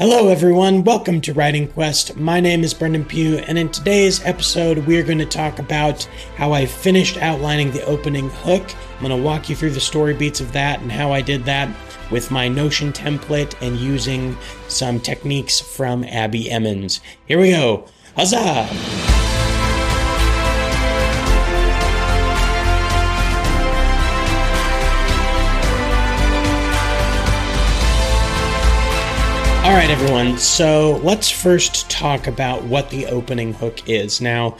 Hello, everyone. Welcome to Writing Quest. My name is Brendan Pugh, and in today's episode, we're going to talk about how I finished outlining the opening hook. I'm going to walk you through the story beats of that and how I did that with my Notion template and using some techniques from Abbie Emmons. Here we go. Huzzah! All right, everyone. So let's first talk about what the opening hook is. Now,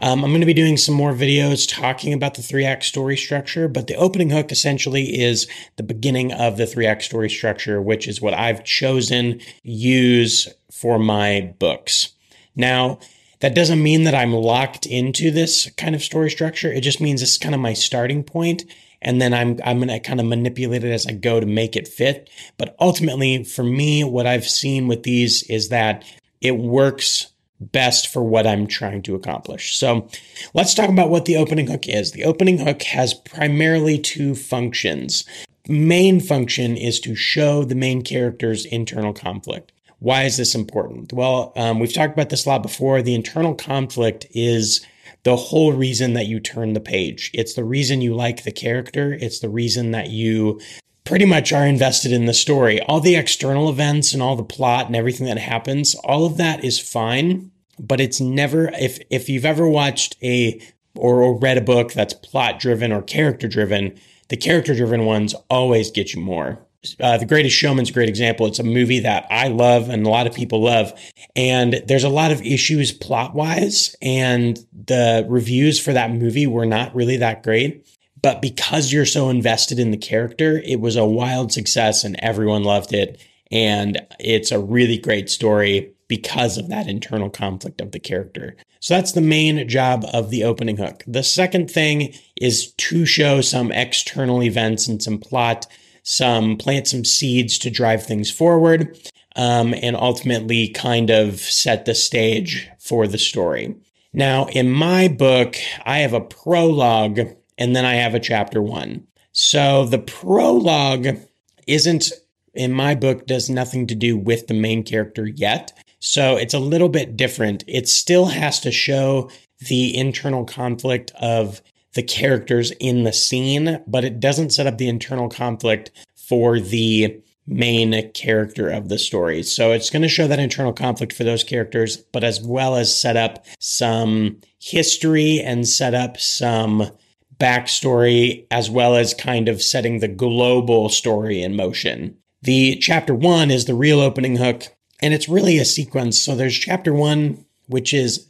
um, I'm going to be doing some more videos talking about the three act story structure, but the opening hook essentially is the beginning of the three act story structure, which is what I've chosen use for my books. Now, that doesn't mean that I'm locked into this kind of story structure. It just means it's kind of my starting point and then I'm I'm to kind of manipulate it as I go to make it fit. But ultimately, for me, what I've seen with these is that it works best for what I'm trying to accomplish. So let's talk about what the opening hook is. The opening hook has primarily two functions. Main function is to show the main character's internal conflict. Why is this important? Well, um, we've talked about this a lot before. The internal conflict is the whole reason that you turn the page. It's the reason you like the character. It's the reason that you pretty much are invested in the story. All the external events and all the plot and everything that happens, all of that is fine, but it's never if if you've ever watched a or, or read a book that's plot driven or character driven, the character driven ones always get you more uh, The Greatest Showman's a great example. It's a movie that I love and a lot of people love. And there's a lot of issues plot wise. And the reviews for that movie were not really that great. But because you're so invested in the character, it was a wild success and everyone loved it. And it's a really great story because of that internal conflict of the character. So that's the main job of the opening hook. The second thing is to show some external events and some plot some plant some seeds to drive things forward, um, and ultimately kind of set the stage for the story. Now, in my book, I have a prologue and then I have a chapter one. So the prologue isn't, in my book, does nothing to do with the main character yet. So it's a little bit different. It still has to show the internal conflict of the characters in the scene, but it doesn't set up the internal conflict for the main character of the story. So it's going to show that internal conflict for those characters, but as well as set up some history and set up some backstory, as well as kind of setting the global story in motion. The chapter one is the real opening hook, and it's really a sequence. So there's chapter one, which is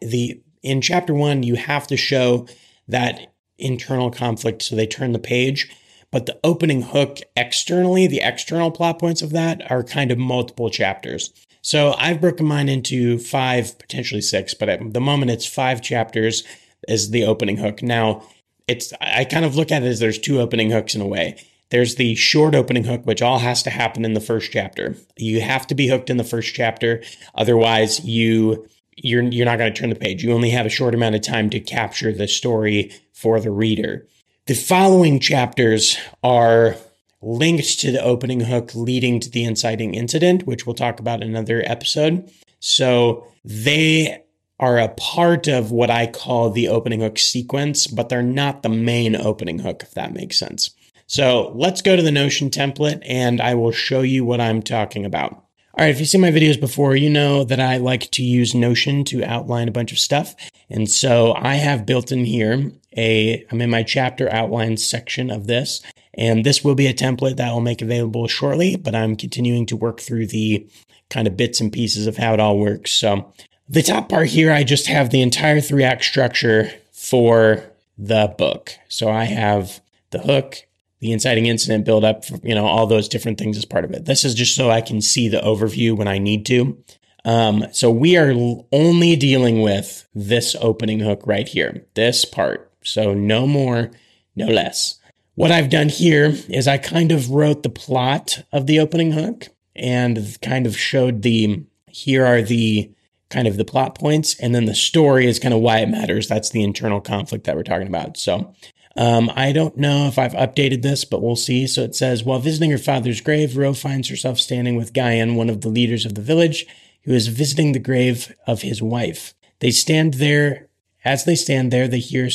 the in chapter one, you have to show that internal conflict. So they turn the page. But the opening hook externally, the external plot points of that are kind of multiple chapters. So I've broken mine into five, potentially six, but at the moment it's five chapters as the opening hook. Now, it's I kind of look at it as there's two opening hooks in a way. There's the short opening hook, which all has to happen in the first chapter. You have to be hooked in the first chapter, otherwise you you're you're not going to turn the page. You only have a short amount of time to capture the story for the reader. The following chapters are linked to the opening hook leading to the inciting incident, which we'll talk about in another episode. So they are a part of what I call the opening hook sequence, but they're not the main opening hook, if that makes sense. So let's go to the Notion template and I will show you what I'm talking about. All right, if you've seen my videos before, you know that I like to use Notion to outline a bunch of stuff. And so I have built in here a, I'm in my chapter outline section of this. And this will be a template that I'll make available shortly, but I'm continuing to work through the kind of bits and pieces of how it all works. So the top part here, I just have the entire three act structure for the book. So I have the hook, the inciting incident build up, you know, all those different things as part of it. This is just so I can see the overview when I need to. Um, so we are only dealing with this opening hook right here, this part. So no more, no less. What I've done here is I kind of wrote the plot of the opening hook and kind of showed the, here are the kind of the plot points. And then the story is kind of why it matters. That's the internal conflict that we're talking about. So Um, I don't know if I've updated this, but we'll see. So it says, while visiting her father's grave, Ro finds herself standing with Guyan, one of the leaders of the village, who is visiting the grave of his wife. They stand there. As they stand there, they hear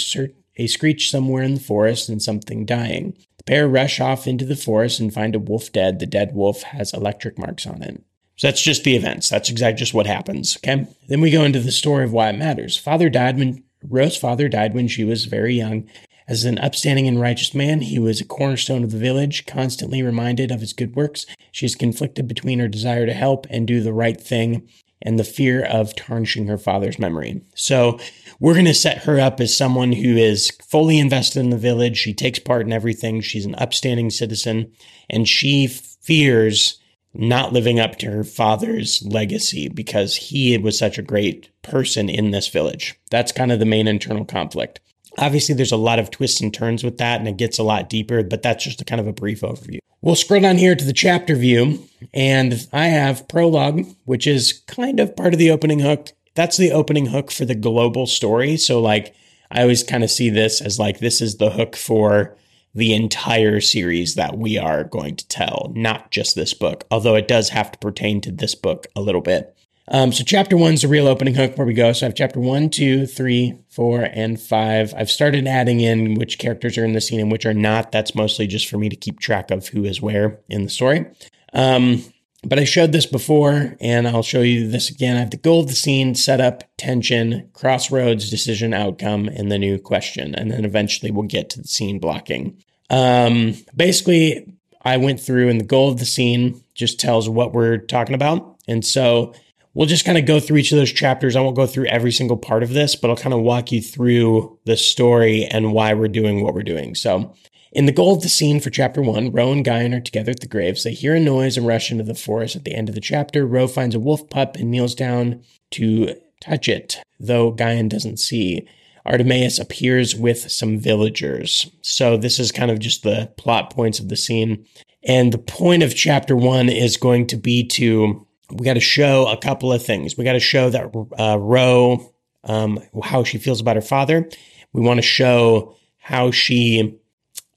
a screech somewhere in the forest and something dying. The pair rush off into the forest and find a wolf dead. The dead wolf has electric marks on it. So that's just the events. That's exactly just what happens. Okay. Then we go into the story of why it matters. Father died when Ro's father died when she was very young. As an upstanding and righteous man, he was a cornerstone of the village, constantly reminded of his good works. She is conflicted between her desire to help and do the right thing and the fear of tarnishing her father's memory. So we're going to set her up as someone who is fully invested in the village. She takes part in everything. She's an upstanding citizen and she fears not living up to her father's legacy because he was such a great person in this village. That's kind of the main internal conflict. Obviously, there's a lot of twists and turns with that, and it gets a lot deeper, but that's just a kind of a brief overview. We'll scroll down here to the chapter view, and I have prologue, which is kind of part of the opening hook. That's the opening hook for the global story. So, like, I always kind of see this as like this is the hook for the entire series that we are going to tell, not just this book, although it does have to pertain to this book a little bit. Um, so chapter one's the real opening hook where we go. So I have chapter one, two, three, four, and five. I've started adding in which characters are in the scene and which are not. That's mostly just for me to keep track of who is where in the story. Um, but I showed this before and I'll show you this again. I have the goal of the scene, setup, tension, crossroads, decision, outcome, and the new question. And then eventually we'll get to the scene blocking. Um, basically, I went through and the goal of the scene just tells what we're talking about. And so we'll just kind of go through each of those chapters. I won't go through every single part of this, but I'll kind of walk you through the story and why we're doing what we're doing. So, in the goal of the scene for chapter one, Ro and Guyan are together at the graves. They hear a noise and rush into the forest. At the end of the chapter, Ro finds a wolf pup and kneels down to touch it, though Guyan doesn't see. Artemis appears with some villagers. So, this is kind of just the plot points of the scene. And the point of chapter one is going to be to we got to show a couple of things. We got to show that uh, um, how she feels about her father. We want to show how she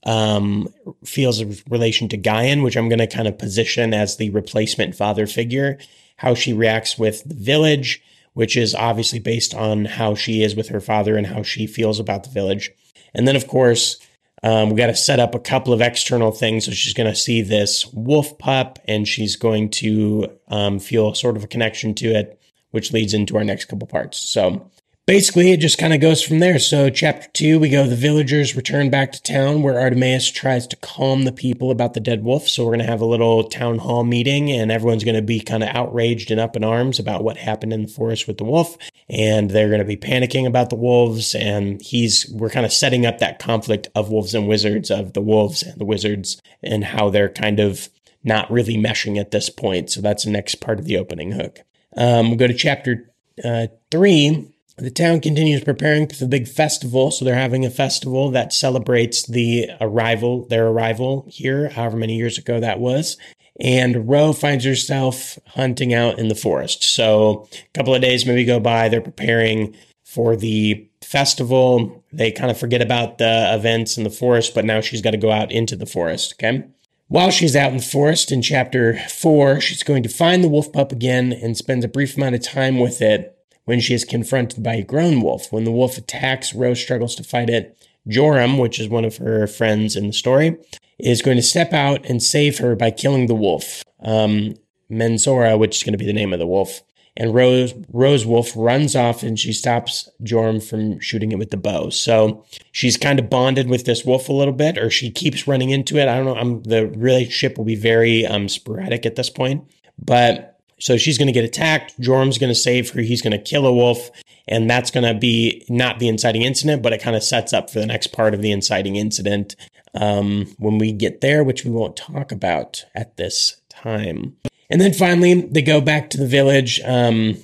um, feels in relation to Guyan, which I'm going to kind of position as the replacement father figure. How she reacts with the village, which is obviously based on how she is with her father and how she feels about the village. And then, of course, um, we got to set up a couple of external things. So she's going to see this wolf pup and she's going to um, feel sort of a connection to it, which leads into our next couple parts. So basically, it just kind of goes from there. So, chapter two, we go the villagers return back to town where Artemis tries to calm the people about the dead wolf. So, we're going to have a little town hall meeting, and everyone's going to be kind of outraged and up in arms about what happened in the forest with the wolf. And they're going to be panicking about the wolves. And he's, we're kind of setting up that conflict of wolves and wizards, of the wolves and the wizards, and how they're kind of not really meshing at this point. So, that's the next part of the opening hook. Um, we'll go to chapter uh, three the town continues preparing for the big festival. So they're having a festival that celebrates the arrival, their arrival here, however many years ago that was. And Ro finds herself hunting out in the forest. So a couple of days maybe go by. They're preparing for the festival. They kind of forget about the events in the forest, but now she's got to go out into the forest. Okay. While she's out in the forest in chapter four, she's going to find the wolf pup again and spends a brief amount of time with it when she is confronted by a grown wolf. When the wolf attacks, Rose struggles to fight it. Joram, which is one of her friends in the story, is going to step out and save her by killing the wolf. Um, Mensora, which is going to be the name of the wolf. And Rose, Rose Wolf runs off and she stops Joram from shooting it with the bow. So she's kind of bonded with this wolf a little bit, or she keeps running into it. I don't know. I'm, the relationship will be very um, sporadic at this point. But so she's going to get attacked. Joram's going to save her. He's going to kill a wolf. And that's going to be not the inciting incident, but it kind of sets up for the next part of the inciting incident um, when we get there, which we won't talk about at this time. And then finally, they go back to the village. Um,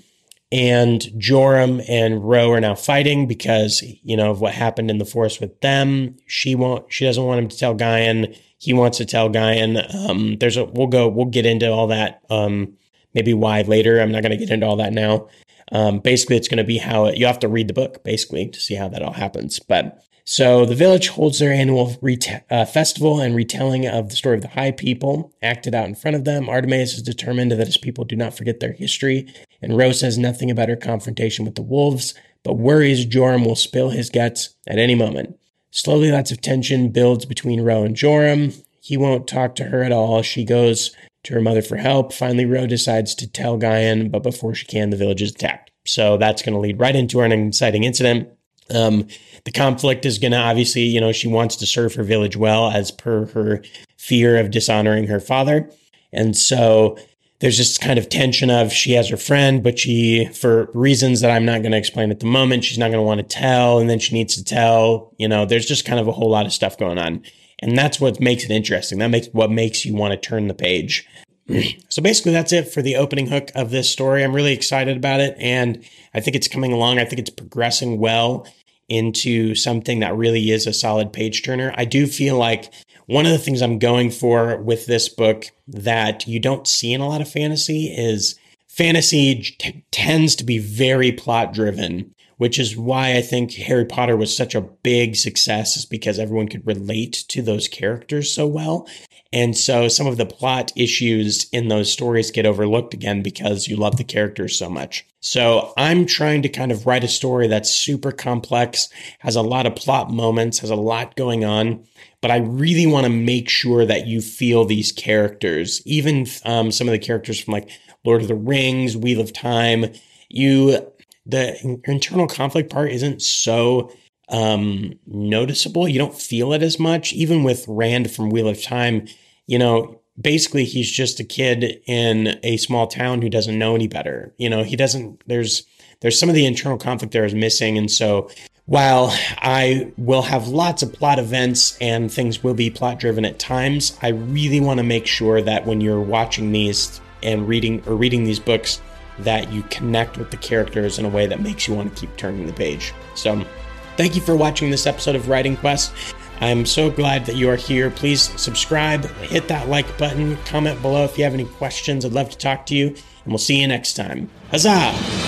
and Joram and Ro are now fighting because you know of what happened in the forest with them. She won't. She doesn't want him to tell Guyan. He wants to tell Guyan. Um, there's a. We'll go. We'll get into all that um, maybe why later. I'm not going to get into all that now. Um, basically, it's going to be how it, you have to read the book basically to see how that all happens. But So the village holds their annual uh, festival and retelling of the story of the High People, acted out in front of them. Artemis is determined that his people do not forget their history, and Rose says nothing about her confrontation with the wolves, but worries Joram will spill his guts at any moment. Slowly, lots of tension builds between Ro and Joram. He won't talk to her at all. She goes to her mother for help. Finally, Ro decides to tell Guyan, but before she can, the village is attacked. So that's going to lead right into an inciting incident. Um, the conflict is going to obviously, you know, she wants to serve her village well as per her fear of dishonoring her father. And so there's this kind of tension of she has her friend, but she, for reasons that I'm not going to explain at the moment, she's not going to want to tell. And then she needs to tell, you know, there's just kind of a whole lot of stuff going on. And that's what makes it interesting. That makes what makes you want to turn the page. so basically, that's it for the opening hook of this story. I'm really excited about it. And I think it's coming along. I think it's progressing well into something that really is a solid page turner. I do feel like one of the things I'm going for with this book that you don't see in a lot of fantasy is fantasy t- tends to be very plot driven, which is why I think Harry Potter was such a big success is because everyone could relate to those characters so well. And so some of the plot issues in those stories get overlooked again because you love the characters so much. So I'm trying to kind of write a story that's super complex, has a lot of plot moments, has a lot going on, but I really want to make sure that you feel these characters, even um, some of the characters from like Lord of the Rings, Wheel of Time. You, the internal conflict part isn't so um, noticeable. You don't feel it as much. Even with Rand from Wheel of Time, you know, basically he's just a kid in a small town who doesn't know any better. You know, he doesn't, there's, there's some of the internal conflict there is missing. And so while I will have lots of plot events and things will be plot driven at times, I really want to make sure that when you're watching these and reading or reading these books, that you connect with the characters in a way that makes you want to keep turning the page. So Thank you for watching this episode of Writing Quest. I'm so glad that you are here. Please subscribe, hit that like button, comment below if you have any questions. I'd love to talk to you, and we'll see you next time. Huzzah!